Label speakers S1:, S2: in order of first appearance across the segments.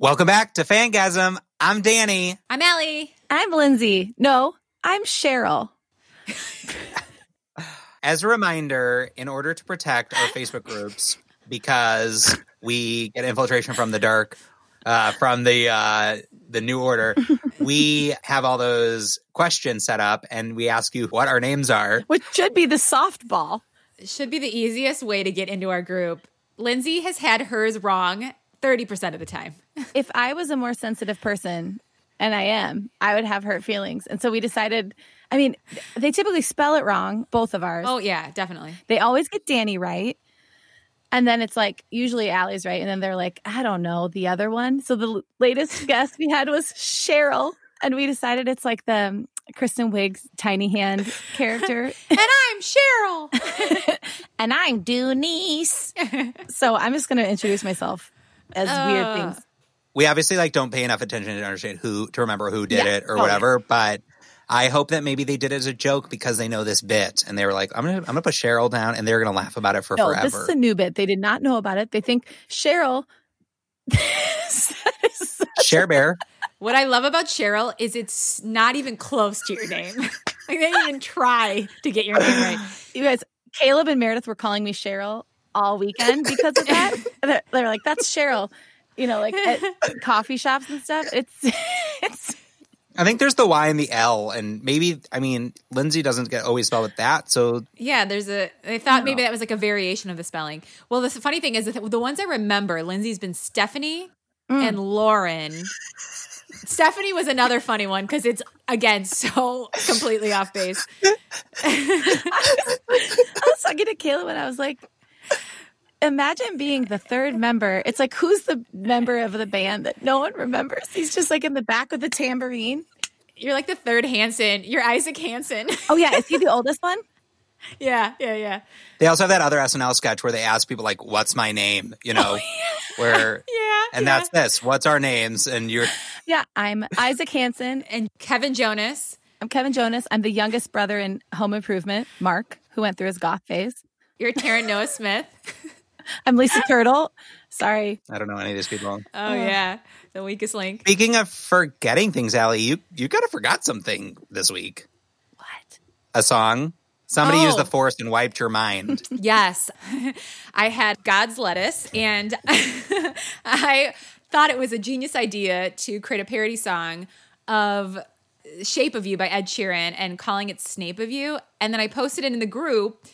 S1: Welcome back to Fangasm. I'm Danny.
S2: I'm Allie.
S3: I'm Lindsay. No, I'm Cheryl.
S1: As a reminder, in order to protect our Facebook groups, because we get infiltration from the dark, uh, from the uh, the new order, we have all those questions set up, and we ask you what our names are.
S3: Which should be the softball.
S2: Should be the easiest way to get into our group. Lindsay has had hers wrong 30% of the time.
S3: If I was a more sensitive person, and I am, I would have hurt feelings. And so we decided, I mean, they typically spell it wrong, both of ours.
S2: Oh, yeah, definitely.
S3: They always get Danny right. And then it's like usually Allie's right. And then they're like, I don't know, the other one. So the latest guest we had was Cheryl. And we decided it's like the um, Kristen Wiig's tiny hand character.
S2: and I'm Cheryl.
S3: and I'm Denise. so I'm just going to introduce myself as weird
S2: Uh.
S3: things.
S1: We obviously like don't pay enough attention to understand who to remember who did
S3: Yeah,
S1: it or oh,
S3: totally.
S1: whatever, but. I hope that maybe they did it as a joke because they know this bit and they were like, I'm gonna I'm gonna put Cheryl down and they're gonna laugh about it for
S3: No,
S1: forever.
S3: this is a new bit. They did not know about it. They think Cheryl.
S1: Share Bear.
S2: what I love about Cheryl is it's not even close to your name. like they didn't even try to get your name right.
S3: you guys, Caleb and Meredith were calling me Cheryl all weekend because of that. they're, they're like, "That's Cheryl," you know, like at coffee shops and stuff. It's it's
S1: I think there's the Y and the L, and maybe I mean Lindsay doesn't get always spelled with that, so
S2: Yeah, there's a. I thought maybe that was like a variation of the spelling. Well, the funny thing is that the ones I remember, Lindsay's been Stephanie mm. and Lauren. Stephanie was another funny one because it's again so completely off base.
S3: I was talking to Kayla and I was like, imagine being the third member. It's like, who's the member of the band that no one remembers? He's just like in the back with the tambourine.
S2: You're like the third Hanson. You're Isaac Hanson.
S3: Oh, yeah. Is he the oldest one?
S2: yeah, yeah, yeah,
S1: they also have that other SNL sketch where they ask people like, "What's my name?" You know, oh, where
S2: yeah.
S1: and
S2: yeah.
S1: that's this. What's our names? And you're
S3: Yeah. I'm Isaac Hanson
S2: and Kevin Jonas.
S3: I'm Kevin Jonas. I'm the youngest brother in Home Improvement, Mark, who went through his goth phase.
S2: You're Taran Noah Smith.
S3: I'm Lisa Turtle. Sorry.
S1: I don't know any of these people.
S2: Oh, oh. yeah, the weakest link.
S1: Speaking of forgetting things, Allie, you you kind of forgot something this week.
S3: What?
S1: A song. Somebody
S2: Oh.
S1: used the oh. force and wiped your mind.
S2: Yes. I had God's lettuce and I thought it was a genius idea to create a parody song of Shape of You by Ed Sheeran and calling it Snape of You. And then I posted it in the group.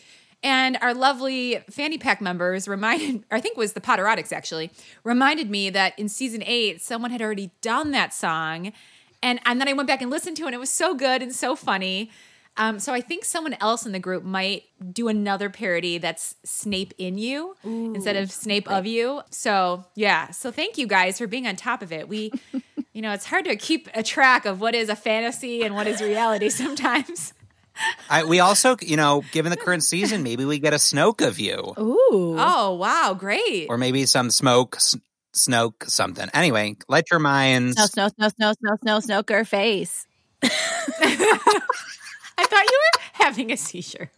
S2: And our lovely fanny pack members reminded, I think it was the Potterotics actually, reminded me that in season eight, someone had already done that song. And, and then I went back and listened to it, and it was so good and so funny. Um, so I think someone else in the group might do another parody that's Snape in you instead of Snape of you. So yeah. So thank you guys for being on top of it. We, you know, it's hard to keep a track of what is a fantasy and what is reality sometimes.
S1: I, we also, you know, given the current season, maybe we get a Snoke of you,
S3: Ooh.
S2: Oh wow, great!
S1: or maybe some smoke, s- Snoke, something. Anyway, let your minds.
S3: Snow, snow, snow, snow, snow, snow, snooker face.
S2: I thought you were having a seizure.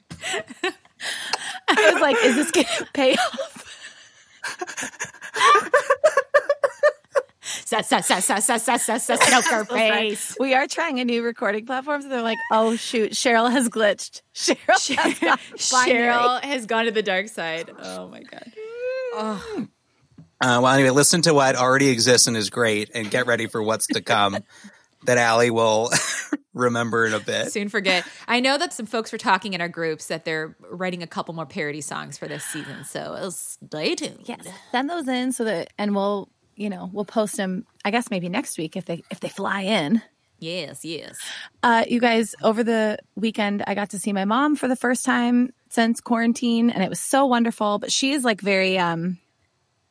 S3: I was like, is this going to pay off?
S2: snooker face.
S3: We are trying a new recording platform, so they're like, "Oh shoot, Cheryl has glitched. Cheryl, has gone.
S2: Cheryl has gone to the dark side. Oh my god.
S1: Uh, well, anyway, listen to what already exists and is great, and get ready for what's to come. that Allie will remember in a bit.
S2: Soon forget. I know that some folks were talking in our groups that they're writing a couple more parody songs for this season. So uh, stay tuned.
S3: Yes, send those in so that, and we'll, you know, we'll post them. I guess maybe next week if they if they fly in.
S2: Yes, yes.
S3: Uh, you guys, over the weekend, I got to see my mom for the first time since quarantine, and it was so wonderful. But she is like very um,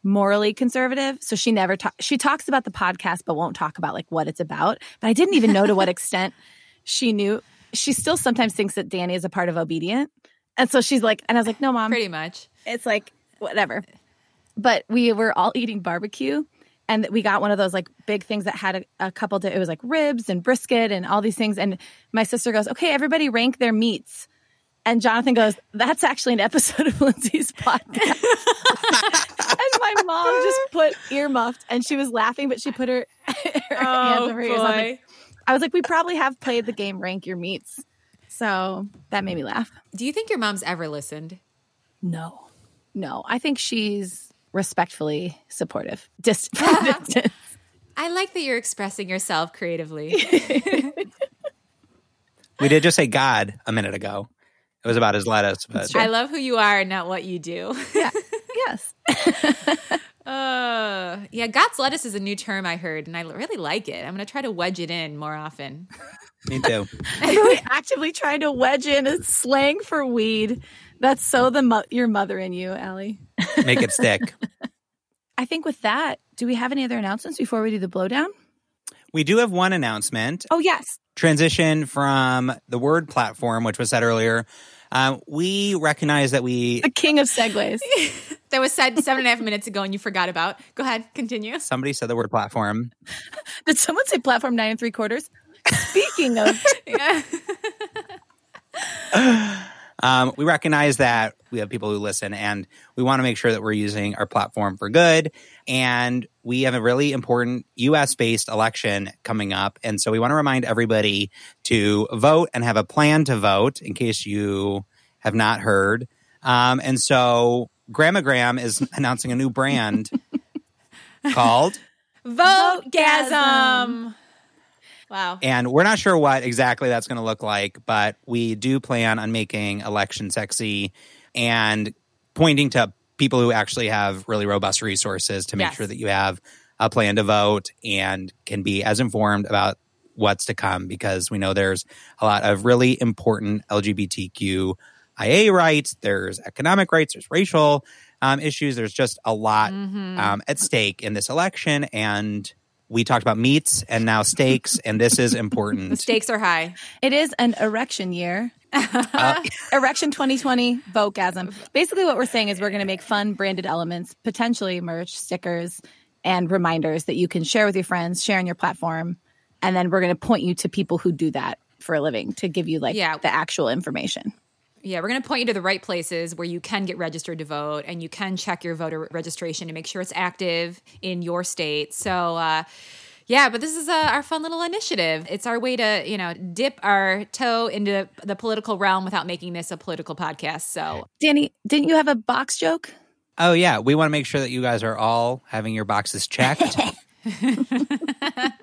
S3: morally conservative, so she never talks. She talks about the podcast, but won't talk about like what it's about. But I didn't even know to what extent she knew. She still sometimes thinks that Danny is a part of Obedient, and so she's like, and I was like, no, mom,
S2: Pretty much.
S3: it's like whatever. But we were all eating barbecue and we got one of those like big things that had a, a couple di- it was like ribs and brisket and all these things and my sister goes, "Okay, everybody rank their meats." And Jonathan goes, "That's actually an episode of Lindsay's podcast." and my mom just put earmuffed and she was laughing but she put her, her hands oh, over her ears. Like, I was like, "We probably have played the game rank your meats." So, that made me laugh.
S2: Do you think your mom's ever listened?
S3: No, no. I think she's respectfully supportive. Just from distance.
S2: I like that you're expressing yourself creatively.
S1: We did just say God a minute ago. It was about his lettuce, but
S2: I love who you are and not what you do. Yeah.
S3: Yes.
S2: Uh, yeah, God's lettuce is a new term I heard, and I really like it. I'm going to try to wedge it in more often.
S1: me too.
S3: I'm really actively trying to wedge in a slang for weed. That's so the mo- your mother in you, Allie.
S1: Make it stick.
S3: I think with that, do we have any other announcements before we do the blowdown?
S1: We do have one announcement.
S3: Oh yes.
S1: Transition from the word platform, which was said earlier. Um, we recognize that we
S3: The king of segues.
S2: That was said seven and a half minutes ago, and you forgot about. Go ahead, continue.
S1: somebody said the word platform.
S3: Did someone say platform nine and three quarters? Speaking of
S2: Yeah.
S1: Um, we recognize that we have people who listen, and we want to make sure that we're using our platform for good. And we have a really important US based election coming up. And so we want to remind everybody to vote and have a plan to vote in case you have not heard. Um, and so Grammagram is announcing a new brand called
S2: Votegasm. Wow.
S1: And we're not sure what exactly that's going to look like, but we do plan on making election sexy and pointing to people who actually have really robust resources to make
S2: Yes.
S1: sure that you have a plan to vote and can be as informed about what's to come because we know there's a lot of really important LGBTQIA rights, there's economic rights, there's racial um, issues, there's just a lot
S2: Mhm.
S1: um, at stake in this election. And we talked about meats and now steaks, and this is important.
S2: the
S1: important.
S2: stakes are high.
S3: it is an erection year.
S1: Uh,
S3: Erection 2020 Votegasm. Basically, what we're saying is we're going to make fun branded elements, potentially merch, stickers, and reminders that you can share with your friends, share on your platform. And then we're going to point you to people who do that for a living to give you like
S2: Yeah.
S3: the actual information.
S2: Yeah, we're going to point you to the right places where you can get registered to vote and you can check your voter registration to make sure it's active in your state. So, uh, yeah, but this is uh, our fun little initiative. It's our way to, you know, dip our toe into the political realm without making this a political podcast. So,
S3: Danny, didn't you have a box joke?
S1: oh, yeah. We want to make sure that you guys are all having your boxes checked.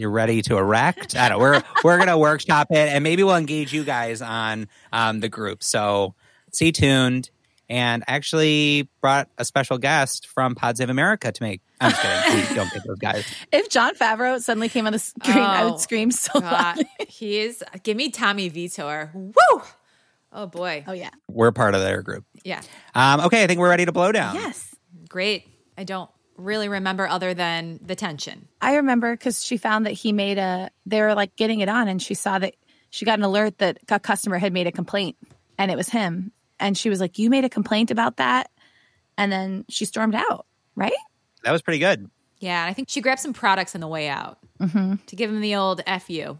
S1: You're ready to erect. I don't know. We're, we're going to workshop it and maybe we'll engage you guys on um, the group. So stay tuned. And actually brought a special guest from Pod Save America to make. I'm just kidding. Please don't get those guys.
S3: If Jon Favreau suddenly came on the screen, I
S2: Oh,
S3: would scream so
S2: God,
S3: loud.
S2: he is. Give me Tommy Vitor. Woo! Oh boy.
S3: Oh, yeah.
S1: We're part of their group.
S2: Yeah.
S1: Um, okay, I think we're ready to blow down.
S3: Yes.
S2: Great. I don't really remember other than the tension.
S3: I remember because she found that he made a, they were like getting it on and she saw that she got an alert that a customer had made a complaint and it was him. And she was like, You made a complaint about that? And then she stormed out, right?
S1: That was pretty good.
S2: Yeah, I think she grabbed some products on the way out
S3: Mm-hmm.
S2: to give him the old "fu."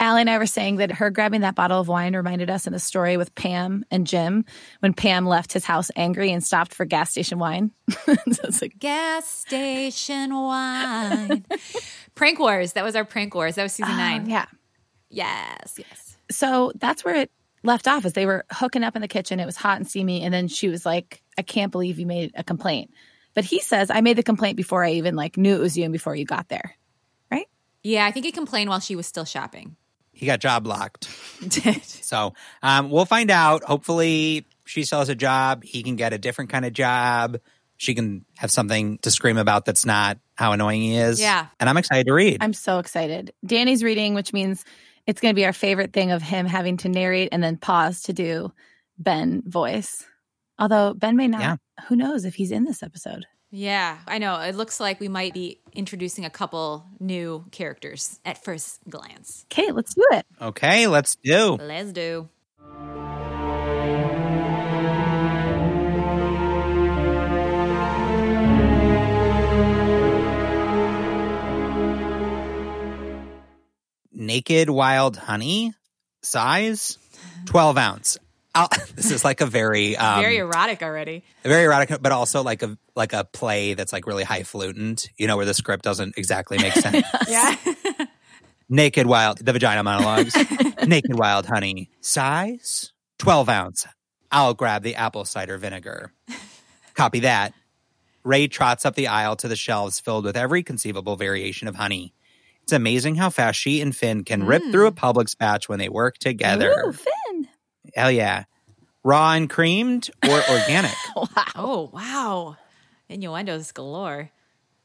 S3: Allie and I were saying that her grabbing that bottle of wine reminded us in the story with Pam and Jim when Pam left his house angry and stopped for gas station wine. so it's like,
S2: Gas station wine. prank Wars. That was our prank wars. That was season um, nine.
S3: oh, yeah.
S2: Yes, yes.
S3: So that's where it left off. Is they were hooking up in the kitchen. It was hot and steamy, and then she was like, "I can't believe you made a complaint." But he says, "I made the complaint before I even like knew it was you and before you got there." Right?
S2: Yeah, I think he complained while she was still shopping.
S1: He got job locked.
S2: Did.
S1: So um, we'll find out. Hopefully, she sells a job. He can get a different kind of job. she can have something to scream about that's not how annoying he is.
S2: Yeah.
S1: And I'm excited to read.
S3: I'm so excited. Danny's reading, which means it's going to be our favorite thing of him having to narrate and then pause to do Ben voice. Although Ben may not.
S1: Yeah.
S3: Who knows if he's in this episode?
S2: Yeah, I know. It looks like we might be introducing a couple new characters at first glance.
S3: Okay, let's do it.
S1: okay, let's do.
S2: Let's do.
S1: Naked wild honey size 12 ounce. I'll, this is like a very um,
S2: Very erotic already.
S1: very erotic, but also like a like a play that's like really highfalutin. You know, where the script doesn't exactly make sense.
S2: Yeah.
S1: Naked wild, the vagina monologues. Naked wild honey size 12 ounce. I'll grab the apple cider vinegar. Copy that. Rey trots up the aisle to the shelves filled with every conceivable variation of honey. It's amazing how fast she and Finn can rip through a Publix batch when they work together.
S3: Ooh, Finn.
S1: Hell yeah. Raw and creamed or organic?
S3: Wow.
S2: oh, wow. Innuendos galore,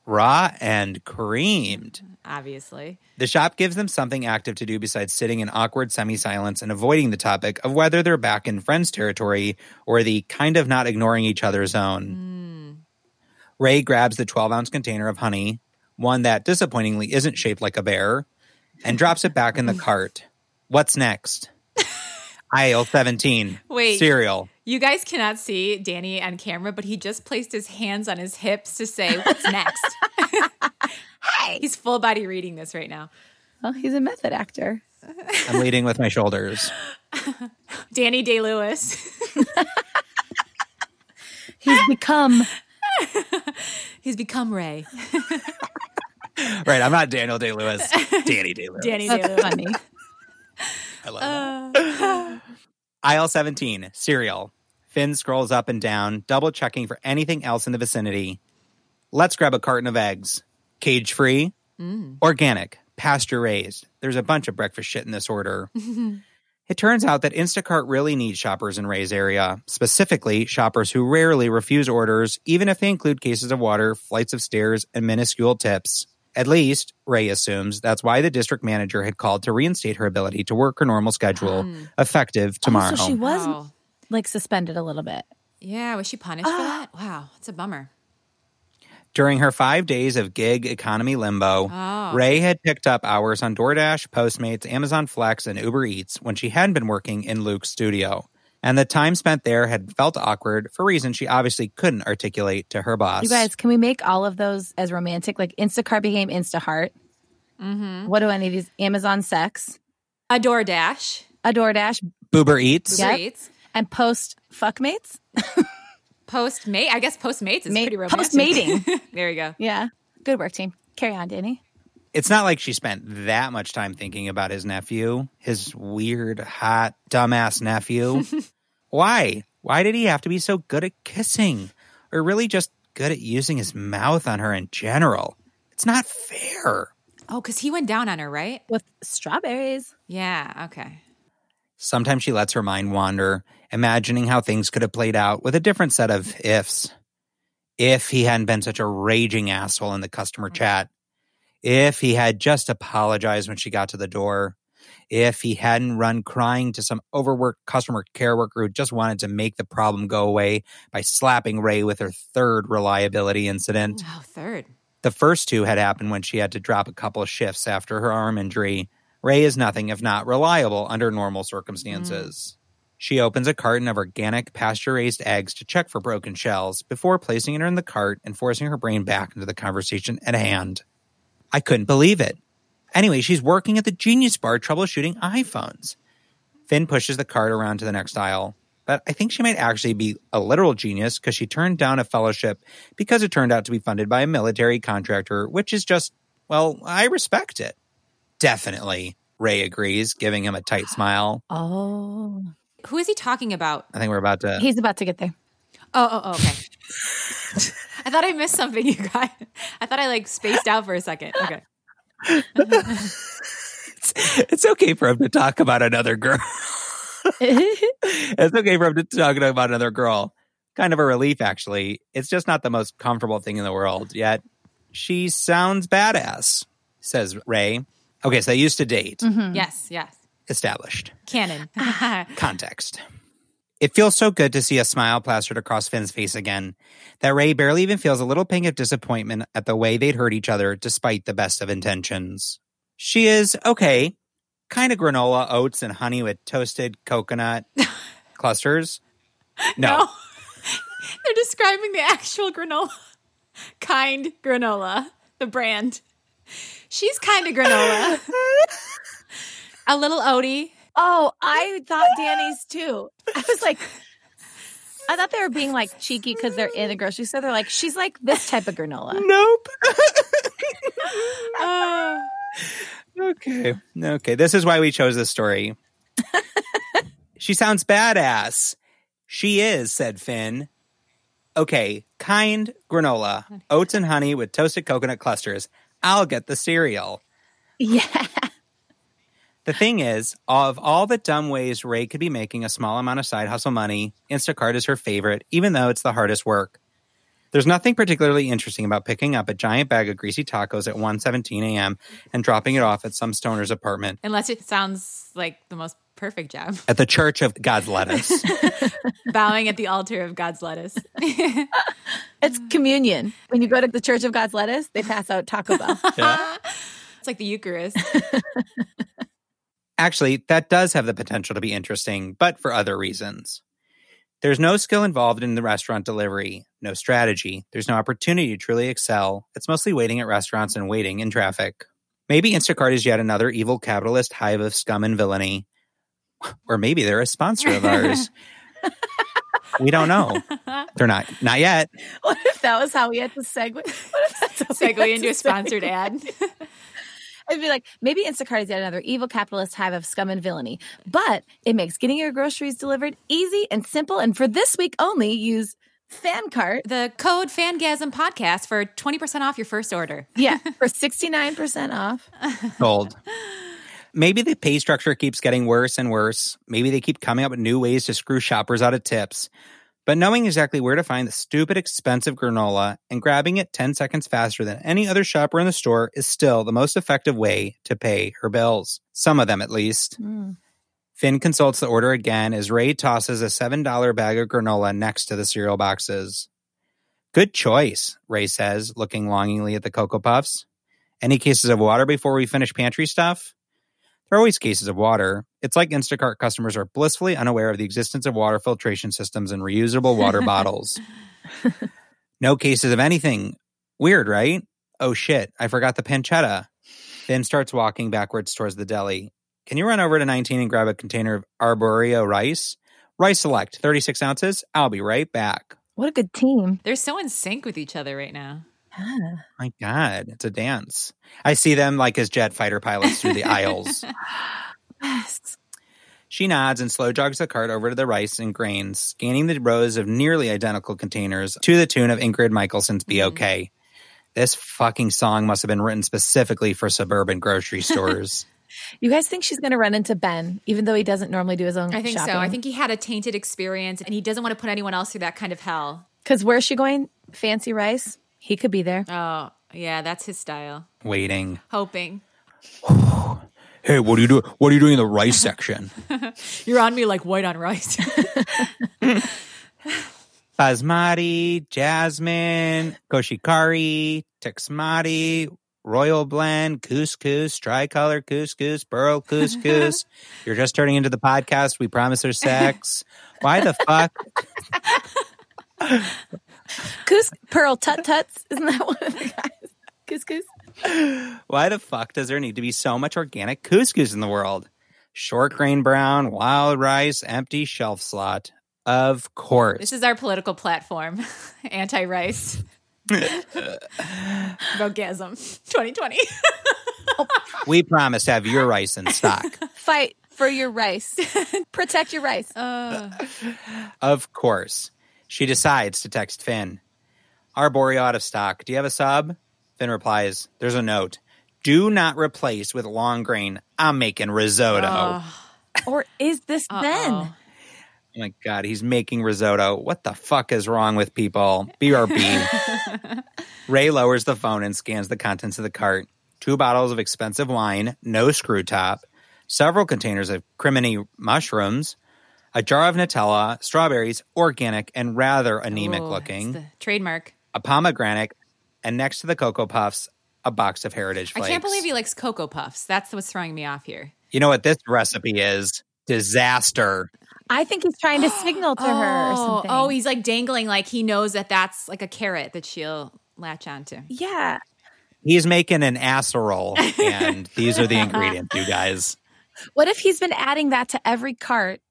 S1: Raw and creamed.
S2: obviously.
S1: The shop gives them something active to do besides sitting in awkward semi silence and avoiding the topic of whether they're back in friends territory or the kind of not ignoring each other zone. Hmm. Rey grabs the 12 ounce container of honey, one that disappointingly isn't shaped like a bear, and drops it back in the cart. What's next? Aisle 17.
S2: Wait.
S1: Cereal.
S2: You guys cannot see Danny on camera, but he just placed his hands on his hips to say, What's next?
S3: Hey.
S2: He's full body reading this right now.
S3: Well, he's a method actor.
S1: I'm leading with my shoulders.
S2: Danny Day Lewis.
S3: He's become
S2: He's become Rey.
S1: Right. I'm not Daniel Day Lewis. Danny Day Lewis.
S2: Danny Day
S3: that's
S2: Lewis.
S3: funny.
S1: I love that. Uh, Aisle 17, cereal. Finn scrolls up and down, double checking for anything else in the vicinity. Let's grab a carton of eggs. Cage free, mm. organic, pasture raised. There's a bunch of breakfast shit in this order. it turns out that Instacart really needs shoppers in Rey's area, specifically shoppers who rarely refuse orders, even if they include cases of water, flights of stairs, and minuscule tips. At least, Rey assumes that's why the district manager had called to reinstate her ability to work her normal schedule, hmm. effective tomorrow.
S3: Oh, so she was
S2: Wow.
S3: like suspended a little bit.
S2: Yeah, was she punished for ah. that? Wow, that's a bummer.
S1: During her five days of gig economy limbo,
S2: Oh.
S1: Rey had picked up hours on DoorDash, Postmates, Amazon Flex, and Uber Eats when she hadn't been working in Luke's studio. And the time spent there had felt awkward for reasons she obviously couldn't articulate to her boss.
S3: You guys, can we make all of those as romantic? Like Instacart became Instaheart.
S2: Mm-hmm.
S3: What do any of these? Amazon Sex,
S2: A DoorDash.
S3: a DoorDash,
S1: Boober Eats.
S2: Uber
S3: Yep.
S2: Eats.
S3: and Post Fuckmates.
S2: Post mate. I guess post mates is
S3: Ma-
S2: pretty romantic.
S3: post-mating.
S2: there you go.
S3: Yeah, good work, team. Carry on, Danny.
S1: It's not like she spent that much time thinking about his nephew, his weird, hot, dumbass nephew. Why? Why did he have to be so good at kissing? Or really just good at using his mouth on her in general? It's not fair.
S2: Oh, because he went down on her, right?
S3: With strawberries.
S2: Yeah. Okay.
S1: Sometimes she lets her mind wander, imagining how things could have played out with a different set of ifs. If he hadn't been such a raging asshole in the customer mm. chat. If he had just apologized when she got to the door. If he hadn't run crying to some overworked customer care worker who just wanted to make the problem go away by slapping Rey with her third reliability incident.
S2: Oh, third.
S1: The first two had happened when she had to drop a couple of shifts after her arm injury. Rey is nothing if not reliable under normal circumstances. Mm. She opens a carton of organic pasture raised eggs to check for broken shells before placing it in the cart and forcing her brain back into the conversation at hand. I couldn't believe it. Anyway, she's working at the Genius Bar troubleshooting iPhones. Finn pushes the cart around to the next aisle, but I think she might actually be a literal genius because she turned down a fellowship because it turned out to be funded by a military contractor, which is just, well, I respect it. Definitely, Rey agrees, giving him a tight smile.
S3: Oh,
S2: Who is he talking about?
S1: I think we're about to.
S3: he's about to get there.
S2: Oh, oh, oh okay. I thought I missed something, you guys. I thought I like spaced out for a second. Okay.
S1: it's, it's okay for him to talk about another girl. it's okay for him to talk about another girl kind of a relief, actually. It's just not the most comfortable thing in the world, yet she sounds badass, says Rey. Okay, so they used to date. Mm-hmm.
S2: Yes, yes.
S1: Established.
S2: Canon.
S1: Context. It feels so good to see a smile plastered across Finn's face again that Rey barely even feels a little pang of disappointment at the way they'd hurt each other despite the best of intentions. She is, okay, kind of granola, oats, and honey with toasted coconut clusters. No.
S2: No. They're describing the actual granola. Kind granola, the brand. She's kind of granola. A little oaty.
S3: Oh, I thought Danny's too. I was like, I thought they were being like cheeky because they're in the grocery store. They're like, she's like this type of granola.
S1: Nope.
S2: Uh,
S1: Okay. Okay. This is why we chose this story. she sounds badass. She is, said Finn. Okay. Kind granola, oats and honey with toasted coconut clusters. I'll get the cereal.
S3: Yeah.
S1: The thing is, of all the dumb ways Rey could be making a small amount of side hustle money, Instacart is her favorite, even though it's the hardest work. There's nothing particularly interesting about picking up a giant bag of greasy tacos at 1:17 a.m. and dropping it off at some stoner's apartment
S2: unless it sounds like the most perfect job.
S1: at the Church of God's Lettuce.
S2: Bowing at the altar of God's lettuce.
S3: It's communion. When you go to the Church of God's Lettuce, they pass out Taco Bell.
S2: It's like the Eucharist.
S1: Actually, that does have the potential to be interesting, but for other reasons. There's no skill involved in the restaurant delivery, no strategy, there's no opportunity to truly excel. It's mostly waiting at restaurants and waiting in traffic. Maybe Instacart is yet another evil capitalist hive of scum and villainy. Or maybe they're a sponsor of ours. we don't know. They're not. Not yet.
S3: what if that was how we had to segue? What if that's how we had
S2: Segue into
S3: to
S2: a sponsored ad.
S3: I'd be like, maybe Instacart is yet another evil capitalist hive of scum and villainy, but it makes getting your groceries delivered easy and simple. And for this week only, use FanCart.
S2: The code Fangasm Podcast for 20% off your first order.
S3: Yeah, for 69% off.
S1: Sold. Maybe the pay structure keeps getting worse and worse. Maybe they keep coming up with new ways to screw shoppers out of tips. But knowing exactly where to find the stupid expensive granola and grabbing it 10 seconds faster than any other shopper in the store is still the most effective way to pay her bills. Some of them, at least.
S3: Mm.
S1: Finn consults the order again as Rey tosses a $7 bag of granola next to the cereal boxes. Good choice, Rey says, looking longingly at the Cocoa Puffs. Any cases of water before we finish pantry stuff? There are always cases of water. It's like Instacart customers are blissfully unaware of the existence of water filtration systems and reusable water bottles. No cases of anything. Weird, right? Oh shit, I forgot the pancetta. Finn starts walking backwards towards the deli. Can you run over to 19 and grab a container of arborio rice? Rice select, 36 ounces. I'll be right back.
S3: What a good team.
S2: They're so in sync with each other right now.
S3: Yeah.
S1: My God, it's a dance. I see them like as jet fighter pilots through the aisles.
S3: Yes.
S1: She nods and slow jogs the cart over to the rice and grains, scanning the rows of nearly identical containers to the tune of Ingrid Michaelson's Be mm-hmm. Okay. This fucking song must have been written specifically for suburban grocery stores.
S3: You guys think she's going to run into Ben, even though he doesn't normally do his own
S2: I think
S3: shopping?
S2: so. I think he had a tainted experience and he doesn't want to put anyone else through that kind of hell.
S3: Because where's she going? Fancy rice? He could be there.
S2: Oh, yeah, that's his style.
S1: Waiting.
S2: Hoping.
S1: Hey, what are you doing? What are you doing in the rice section?
S2: You're on me like white on rice.
S1: Basmati, jasmine, koshikari, texmati, royal blend, couscous, tricolor couscous, burro couscous. You're just turning into the podcast. We promise there's sex. Why the fuck?
S3: Coos Pearl Tut Tuts. Isn't that one of the guys? Couscous.
S1: Why the fuck does there need to be so much organic couscous in the world? Short grain brown, wild rice, empty shelf slot. Of course.
S2: this is our political platform. Anti rice. Votegasm 2020.
S1: we promise to have your rice in stock.
S3: Fight for your rice. Protect your rice.
S2: Uh,
S1: Of course. She decides to text Finn. Arborio out of stock. Do you have a sub? Finn replies, There's a note. Do not replace with long grain. I'm making risotto.
S2: oh,
S3: Or is this Ben?
S2: uh-oh.
S1: Oh my God, he's making risotto. What the fuck is wrong with people? BRB. Rey lowers the phone and scans the contents of the cart. Two bottles of expensive wine, no screw top, several containers of cremini mushrooms, a jar of Nutella, strawberries, organic and rather anemic
S2: Ooh, it's
S1: looking,
S2: the trademark.
S1: a pomegranate, and next to the Cocoa Puffs, a box of Heritage Flakes.
S2: I can't believe he likes Cocoa Puffs. That's what's throwing me off here.
S1: You know what this recipe is? Disaster.
S3: I think he's trying to signal to her or oh, oh, something.
S2: Oh, he's like dangling, like he knows that that's like a carrot that she'll latch onto.
S3: yeah.
S1: He's making an casserole, and these are the ingredients, you guys.
S3: What if he's been adding that to every cart,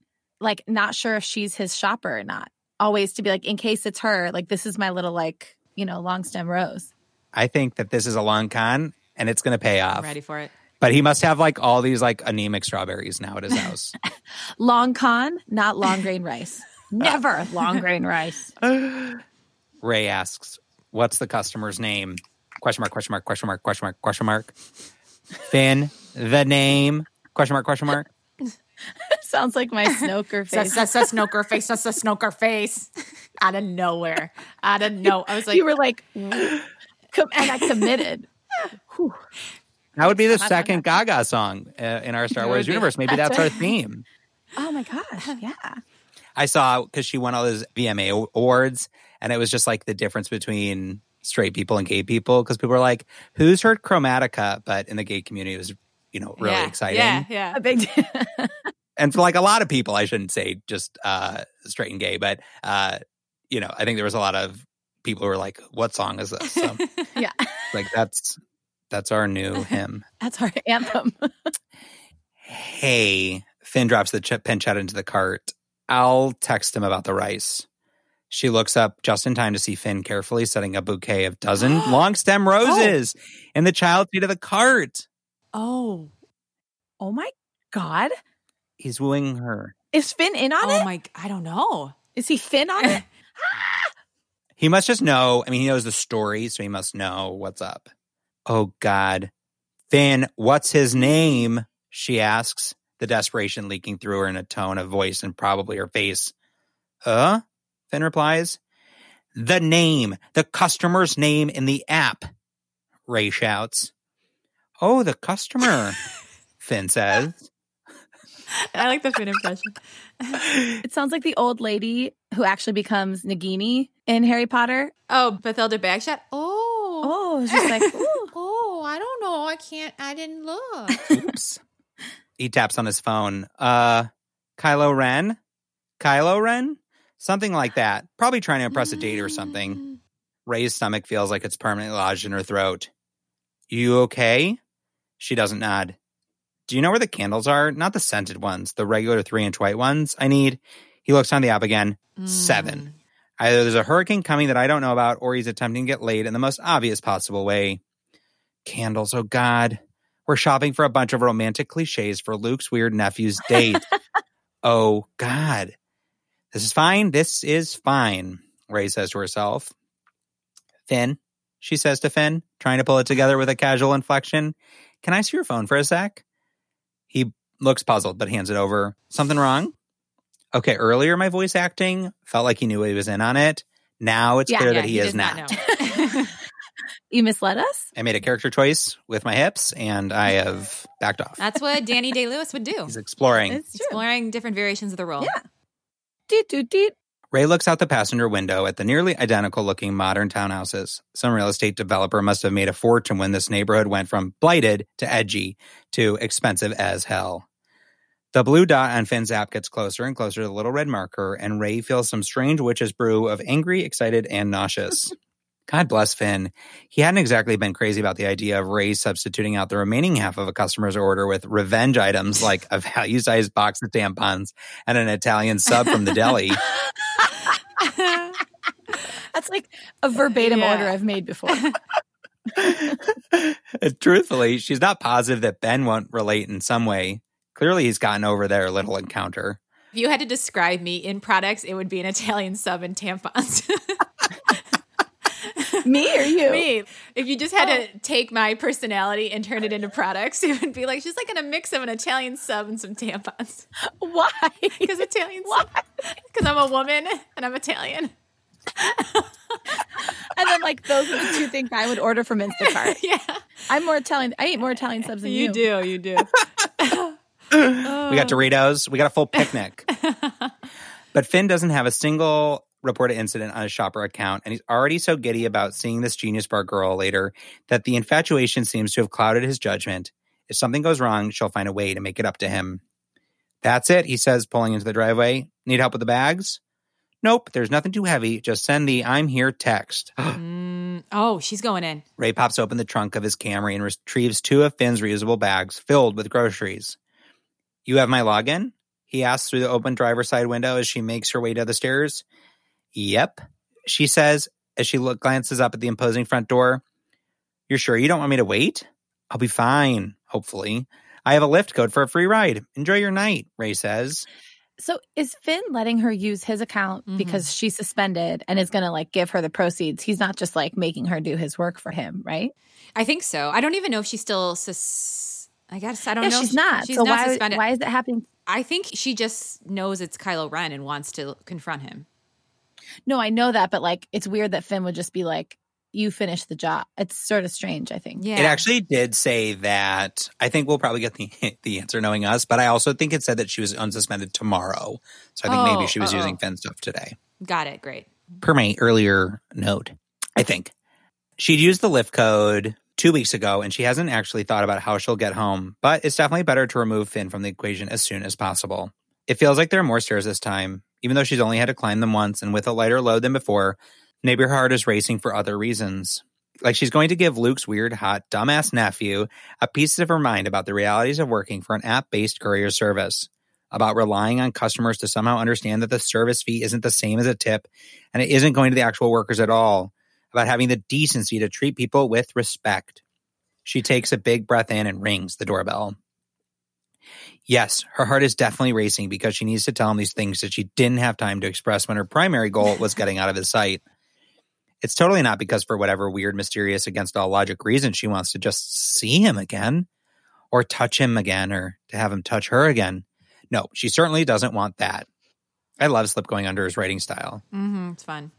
S3: like not sure if she's his shopper or not? Always to be like, in case it's her, like this is my little like, you know, long stem rose.
S1: I think that this is a long con, and it's going to pay off.
S2: I'm ready for it.
S1: But he must have like all these like anemic strawberries now at his house.
S3: Long con, not long grain rice. Never long grain rice.
S1: Rey asks, "What's the customer's name?" Question mark? Question mark? Question mark? Question mark? Question mark? Finn, the name? Question mark? Question mark?
S3: Sounds like my Snoker face.
S2: That's a snoker face. That's a snoker face. Out of nowhere. Out of no. I was like,
S3: you were like, and I committed. Whew.
S1: That would be the second Gaga song uh, in our Star Wars universe. Maybe
S3: That's
S1: that's, our theme.
S3: Oh my gosh. Yeah.
S1: I saw because she won all those VMA awards, and it was just like the difference between straight people and gay people because people were like, "Who's heard Chromatica?" But in the gay community, it was you know really
S2: yeah,
S1: exciting.
S2: Yeah, yeah.
S3: A big deal.
S1: And for like a lot of people, I shouldn't say just uh, straight and gay, but uh, you know, I think there was a lot of people who were like, "What song is this?" So,
S3: yeah.
S1: like that's that's our new hymn.
S3: That's our anthem.
S1: Hey, Finn drops the ch- pancetta into the cart. I'll text him about the rice. She looks up just in time to see Finn carefully setting a bouquet of dozen long stem roses in the child seat of the cart.
S2: Oh,
S3: Oh my God.
S1: He's wooing her.
S3: Is Finn in on it?
S2: oh
S3: it?
S2: my! I don't know.
S3: Is he Finn on it?
S1: He must just know. I mean, he knows the story, so he must know what's up. Oh, God. Finn, what's his name? She asks, the desperation leaking through her in a tone of voice and probably her face. Uh? Finn replies. The name, the customer's name in the app, Rey shouts. Oh, the customer, Finn says.
S2: I like the food impression.
S3: It sounds like the old lady who actually becomes Nagini in Harry Potter.
S2: Oh, Bathilda Bagshot. Oh,
S3: Oh, it's just like, ooh.
S2: oh, I don't know. I can't. I didn't look.
S1: Oops. he taps on his phone. Uh, Kylo Ren? Kylo Ren? Something like that. Probably trying to impress a date or something. Rey's stomach feels like it's permanently lodged in her throat. You okay? She doesn't nod. Do you know where the candles are? Not the scented ones, the regular three inch white ones. I need. He looks on the app again. Seven. Mm. Either there's a hurricane coming that I don't know about, or he's attempting to get laid in the most obvious possible way. Candles, oh God. We're shopping for a bunch of romantic cliches for Luke's weird nephew's date. oh God. This is fine. This is fine, Rey says to herself. Finn, she says to Finn, trying to pull it together with a casual inflection. Can I see your phone for a sec? He looks puzzled, but hands it over. Something wrong? Okay, earlier my voice acting felt like he knew he was in on it. Now it's
S3: Yeah,
S1: clear
S2: Yeah,
S1: that he, is
S2: did
S1: not.
S3: You misled us?
S1: I made a character choice with my hips and I have backed off.
S2: That's what Danny Day Lewis would do.
S1: He's exploring.
S3: It's.
S2: Exploring different variations of the role.
S3: Yeah. Doot, doot, doot.
S1: Rey looks out the passenger window at the nearly identical looking modern townhouses. Some real estate developer must have made a fortune when this neighborhood went from blighted to edgy to expensive as hell. The blue dot on Finn's app gets closer and closer to the little red marker, and Rey feels some strange witch's brew of angry, excited, and nauseous. God bless Finn. He hadn't exactly been crazy about the idea of Rey substituting out the remaining half of a customer's order with revenge items like a value sized box of tampons and an Italian sub from the deli.
S3: That's like a verbatim
S2: Yeah.
S3: order I've made before.
S1: Truthfully, she's not positive that Ben won't relate in some way. Clearly, he's gotten over their little encounter.
S2: If you had to describe me in products, it would be an Italian sub and tampons.
S3: Me or you?
S2: Me. If you just had to oh. take my personality and turn it into products, it would be like she's like in a mix of an Italian sub and some tampons.
S3: Why?
S2: Because Italian sub. Because I'm a woman and I'm Italian.
S3: And then like those are the two things I would order from Instacart.
S2: Yeah.
S3: I'm more Italian. I eat more Italian subs than you.
S2: You do. You do.
S1: We got Doritos. We got a full picnic. but Finn doesn't have a single reported incident on his shopper account, and he's already so giddy about seeing this genius bar girl later that the infatuation seems to have clouded his judgment. If something goes wrong, she'll find a way to make it up to him. That's it, he says, pulling into the driveway. Need help with the bags? Nope, there's nothing too heavy. Just send the I'm here text.
S2: Mm, oh, she's going in.
S1: Rey pops open the trunk of his Camry and retrieves two of Finn's reusable bags filled with groceries. You have my login? He asks through the open driver's side window as she makes her way to the stairs. Yep, she says as she look, glances up at the imposing front door. You're sure you don't want me to wait? I'll be fine, hopefully. I have a Lyft code for a free ride. Enjoy your night, Rey says.
S3: So is Finn letting her use his account
S2: Mhm.
S3: because she's suspended and is going to like give her the proceeds? He's not just like making her do his work for him, right?
S2: I think so. I don't even know if she's still sus- I guess I don't
S3: yeah,
S2: know.
S3: she's
S2: if-
S3: not.
S2: She's
S3: so
S2: not
S3: why
S2: suspended.
S3: why is it happening?
S2: I think she just knows it's Kylo Ren and wants to confront him.
S3: No, I know that, but like it's weird that Finn would just be like, "You finish the job." It's sort of strange. I think.
S2: Yeah.
S1: It actually did say that. I think we'll probably get the the answer knowing us, but I also think it said that she was unsuspended tomorrow. So I think
S2: Oh,
S1: maybe she was
S2: oh,
S1: using. Finn stuff today.
S2: Got it. Great.
S1: Per my earlier note, I think she'd used the Lyft code two weeks ago, and she hasn't actually thought about how she'll get home. But it's definitely better to remove Finn from the equation as soon as possible. It feels like there are more stairs this time, even though she's only had to climb them once, and with a lighter load than before. Maybe her heart is racing for other reasons. Like she's going to give Luke's weird, hot, dumbass nephew a piece of her mind about the realities of working for an app based courier service, about relying on customers to somehow understand that the service fee isn't the same as a tip and it isn't going to the actual workers at all, about having the decency to treat people with respect. She takes a big breath in and rings the doorbell. Yes, her heart is definitely racing because she needs to tell him these things that she didn't have time to express when her primary goal was getting out of his sight. It's totally not because, for whatever weird, mysterious, against all logic reason, she wants to just see him again or touch him again or to have him touch her again. No, she certainly doesn't want that. I love Slip going under his writing style.
S2: Mm-hmm. It's fun.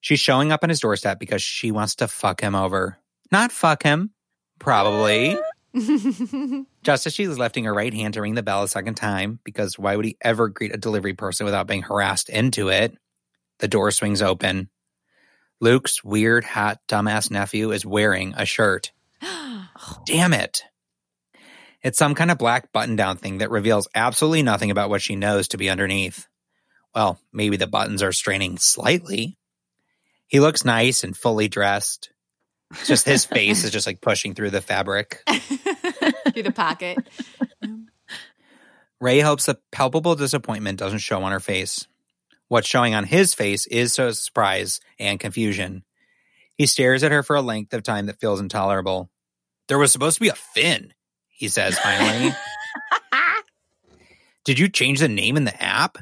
S1: She's showing up on his doorstep because she wants to fuck him over. Not fuck him, probably. Just as she's lifting her right hand to ring the bell a second time, because why would he ever greet a delivery person without being harassed into it? The door swings open. Luke's weird, hot, dumbass nephew is wearing a shirt. Damn it. It's some kind of black button down thing that reveals absolutely nothing about what she knows to be underneath. Well, maybe the buttons are straining slightly. He looks nice and fully dressed. Just his face is just like pushing through the fabric.
S2: Through the pocket.
S1: Rey hopes the palpable disappointment doesn't show on her face. What's showing on his face is so surprise and confusion. He stares at her for a length of time that feels intolerable. There was supposed to be a Finn, he says finally. Did you change the name in the app?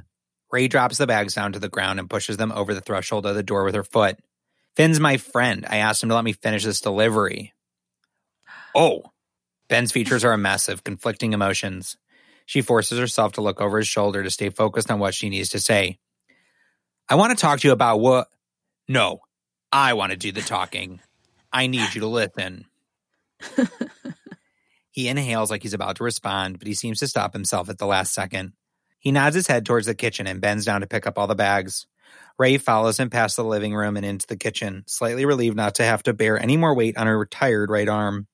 S1: Rey drops the bags down to the ground and pushes them over the threshold of the door with her foot. Finn's my friend. I asked him to let me finish this delivery. Oh. Ben's features are a mess of conflicting emotions. She forces herself to look over his shoulder to stay focused on what she needs to say. I want to talk to you about what. No, I want to do the talking. I need you to listen. he inhales like he's about to respond, but he seems to stop himself at the last second. He nods his head towards the kitchen and bends down to pick up all the bags. Rey follows him past the living room and into the kitchen, slightly relieved not to have to bear any more weight on her tired right arm.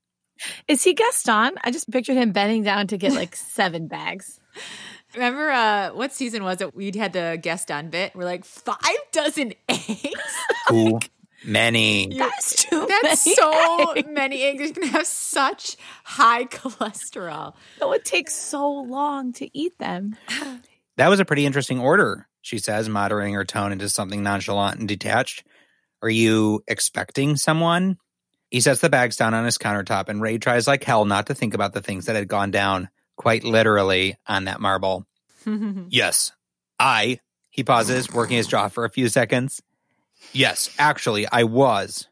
S3: Is he Gaston? I just pictured him bending down to get like seven bags.
S2: Remember uh what season was it? We had the guest on bit. We're like five dozen eggs.
S1: Too many.
S3: That's too
S2: That's
S3: many
S2: so
S3: eggs.
S2: many eggs. You're gonna have such high cholesterol.
S3: It would take so long to eat them.
S1: That was a pretty interesting order, she says, moderating her tone into something nonchalant and detached. Are you expecting someone? He sets the bags down on his countertop, and Rey tries like hell not to think about the things that had gone down, quite literally, on that marble. Yes, I. He pauses, working his jaw for a few seconds. Yes, actually, I was.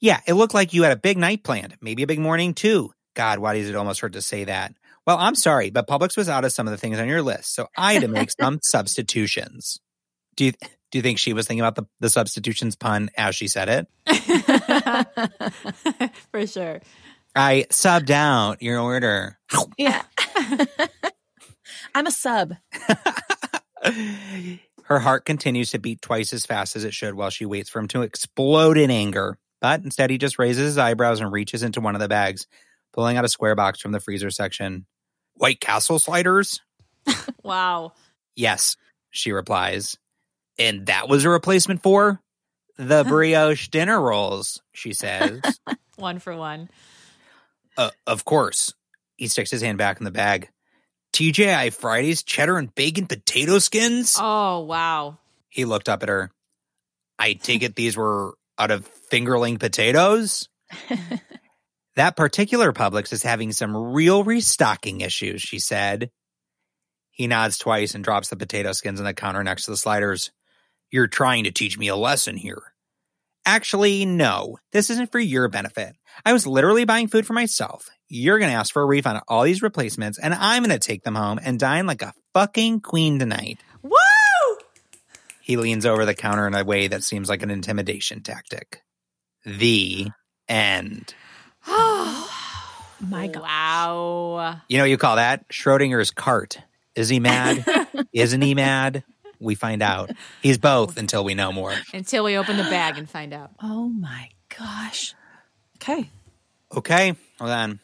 S1: Yeah, it looked like you had a big night planned, maybe a big morning too. God, why does it almost hurt to say that? Well, I'm sorry, but Publix was out of some of the things on your list, so I had to make some substitutions. Do you do you think she was thinking about the, the substitutions pun as she said
S2: it? For sure.
S1: I subbed out your order.
S3: Yeah. I'm a sub.
S1: Her heart continues to beat twice as fast as it should while she waits for him to explode in anger. But instead, he just raises his eyebrows and reaches into one of the bags, pulling out a square box from the freezer section. White Castle sliders?
S2: wow.
S1: Yes, she replies. And that was a replacement for the brioche dinner rolls, she says.
S2: one for one.
S1: Uh, of course. He sticks his hand back in the bag. TGI Fridays cheddar and bacon potato skins?
S2: Oh, wow.
S1: He looked up at her. I take it these were out of fingerling potatoes? that particular Publix is having some real restocking issues, she said. He nods twice and drops the potato skins on the counter next to the sliders. You're trying to teach me a lesson here. Actually, no, this isn't for your benefit. I was literally buying food for myself. You're going to ask for a refund on all these replacements, and I'm going to take them home and dine like a fucking queen tonight.
S2: Woo!
S1: He leans over the counter in a way that seems like an intimidation tactic. The end.
S3: Oh, my God.
S2: Wow.
S1: You know what you call that? Schrodinger's cart. Is he mad? Isn't he mad? We find out. He's both until we know more.
S2: Until we open the bag and find out.
S3: Oh my gosh. Okay.
S1: Okay. Well then.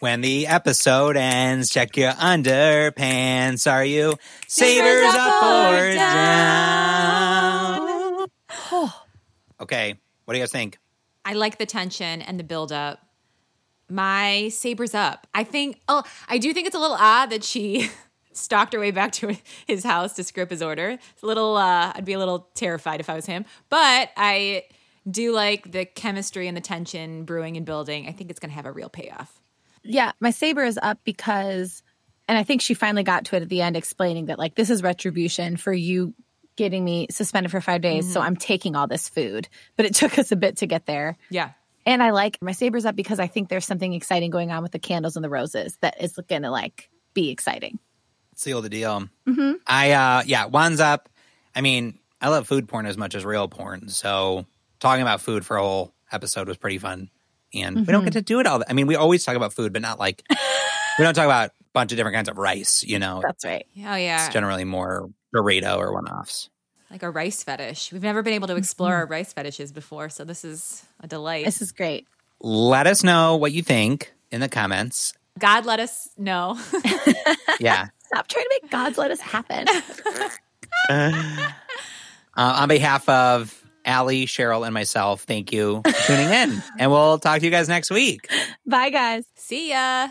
S1: When the episode ends, check your underpants. Are you sabers up or down? Okay. What do you guys think?
S2: I like the tension and the build up. My saber's up. I think, oh, I do think it's a little odd that she stalked her way back to his house to script his order. It's a little, uh, I'd be a little terrified if I was him. But I do like the chemistry and the tension brewing and building. I think it's going to have a real payoff.
S3: Yeah, my saber is up because, and I think she finally got to it at the end, explaining that like this is retribution for you getting me suspended for five days. Mm-hmm. So I'm taking all this food, but it took us a bit to get there.
S2: Yeah.
S3: And I like my sabers up because I think there's something exciting going on with the candles and the roses that is going to like be exciting.
S1: Seal the deal.
S3: Mm-hmm.
S1: I uh yeah, one's up. I mean, I love food porn as much as real porn, so talking about food for a whole episode was pretty fun. And mm-hmm. we don't get to do it all. I mean, we always talk about food, but not like we don't talk about a bunch of different kinds of rice. You know,
S3: that's right.
S2: Oh yeah,
S1: it's generally more burrito or one offs.
S2: Like a rice fetish. We've never been able to explore mm-hmm. our rice fetishes before, so this is a delight.
S3: This is great.
S1: Let us know what you think in the comments.
S2: God let us know.
S1: yeah.
S3: Stop trying to make God's let us happen.
S1: uh, on behalf of Allie, Cheryl, and myself, thank you for tuning in. and we'll talk to you guys next week.
S3: Bye, guys.
S2: See ya.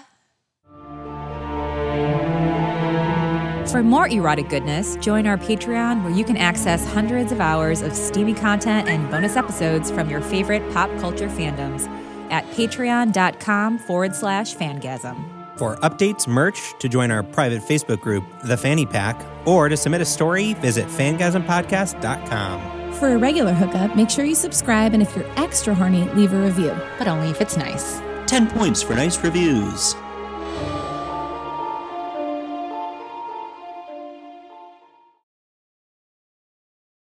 S2: For more erotic goodness, join our Patreon where you can access hundreds of hours of steamy content and bonus episodes from your favorite pop culture fandoms at patreon.com forward slash fangasm.
S1: For updates, merch, to join our private Facebook group, The Fanny Pack, or to submit a story, visit fangasmpodcast.com.
S3: For a regular hookup, make sure you subscribe, and if you're extra horny, leave a review.
S2: But only if it's nice.
S1: 10 points for nice reviews.